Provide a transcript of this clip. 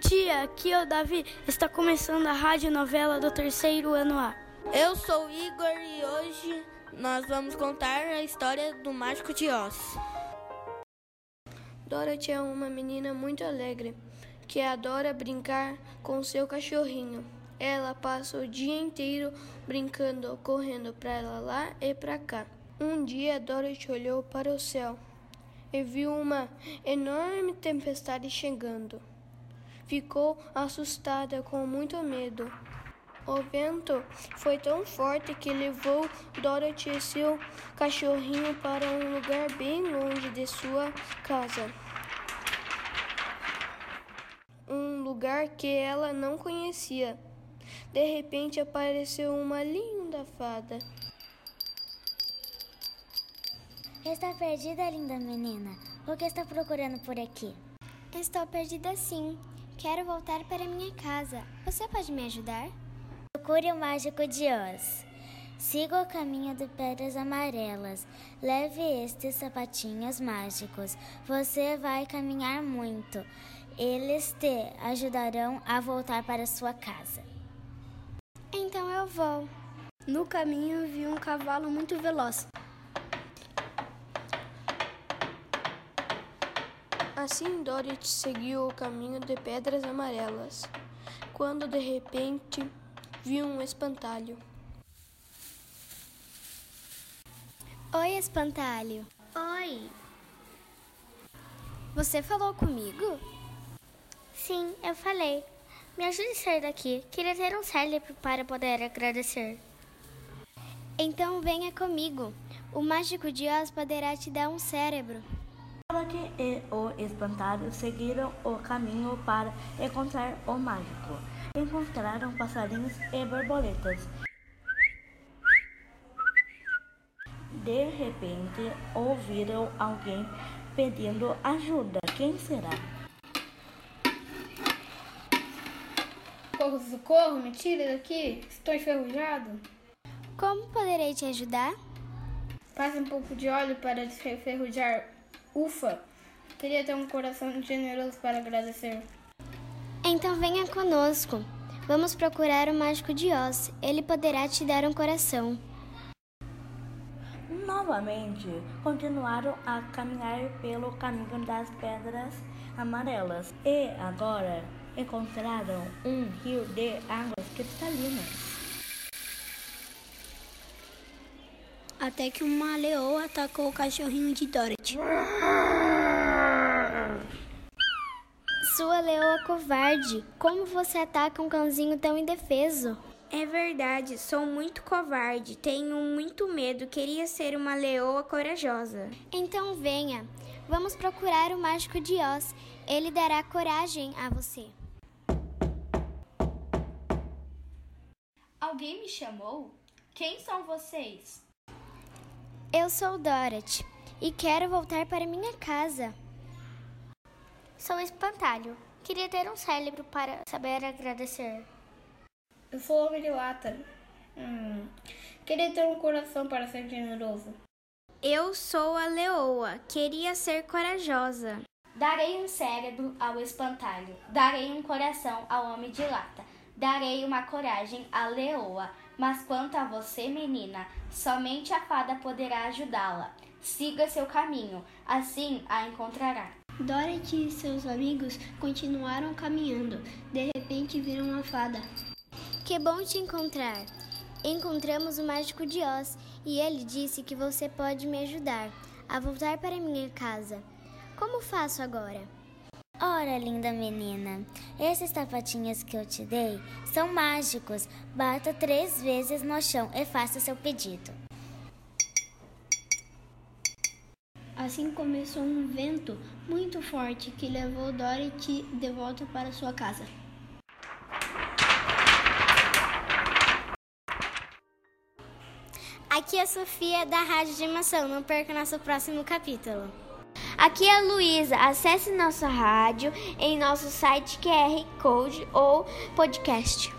dia, aqui é o Davi. Está começando a rádio novela do terceiro ano A. Eu sou o Igor e hoje nós vamos contar a história do Mágico de Oz. Dorothy é uma menina muito alegre que adora brincar com seu cachorrinho. Ela passa o dia inteiro brincando, correndo para lá e para cá. Um dia Dorothy olhou para o céu e viu uma enorme tempestade chegando. Ficou assustada com muito medo. O vento foi tão forte que levou Dorothy e seu cachorrinho para um lugar bem longe de sua casa. Um lugar que ela não conhecia. De repente apareceu uma linda fada. Está perdida, linda menina? O que está procurando por aqui? Estou perdida sim. Quero voltar para minha casa. Você pode me ajudar? Procure o mágico de Oz. Siga o caminho de pedras amarelas. Leve estes sapatinhos mágicos. Você vai caminhar muito. Eles te ajudarão a voltar para sua casa. Então eu vou. No caminho vi um cavalo muito veloz. Assim Dorothy seguiu o caminho de pedras amarelas, quando de repente viu um espantalho. Oi, espantalho. Oi. Você falou comigo? Sim, eu falei. Me ajude a sair daqui. Queria ter um cérebro para poder agradecer. Então venha comigo. O mágico de Oz poderá te dar um cérebro. Dorothy e o espantalho seguiram o caminho para encontrar o mágico. Encontraram passarinhos e borboletas. De repente, ouviram alguém pedindo ajuda. Quem será? Socorro, socorro, me tire daqui, estou enferrujado. Como poderei te ajudar? Passe um pouco de óleo para desenferrujar Ufa! Queria ter um coração generoso para agradecer. Então venha conosco. Vamos procurar o mágico de Oz. Ele poderá te dar um coração. Novamente, continuaram a caminhar pelo caminho das pedras amarelas e agora encontraram um rio de águas cristalinas. Até que uma leoa atacou o cachorrinho de Dorothy. Sua leoa covarde! Como você ataca um cãozinho tão indefeso? É verdade, sou muito covarde, tenho muito medo, queria ser uma leoa corajosa. Então venha, vamos procurar o mágico de Oz. Ele dará coragem a você. Alguém me chamou? Quem são vocês? Eu sou Dorothy e quero voltar para minha casa. Sou espantalho. Queria ter um cérebro para saber agradecer. Eu sou homem de lata. Hum, queria ter um coração para ser generoso. Eu sou a leoa. Queria ser corajosa. Darei um cérebro ao espantalho. Darei um coração ao homem de lata. Darei uma coragem à leoa. Mas quanto a você, menina, somente a fada poderá ajudá-la. Siga seu caminho, assim a encontrará. Dorothy e seus amigos continuaram caminhando. De repente viram uma fada. Que bom te encontrar. Encontramos o mágico de Oz e ele disse que você pode me ajudar a voltar para minha casa. Como faço agora? Ora, linda menina, esses sapatinhos que eu te dei são mágicos. Bata três vezes no chão e faça seu pedido. Assim começou um vento muito forte que levou Dorothy de volta para sua casa. Aqui é a Sofia da Rádio de Mação. Não perca nosso próximo capítulo. Aqui é a Luísa. Acesse nossa rádio em nosso site QR Code ou podcast.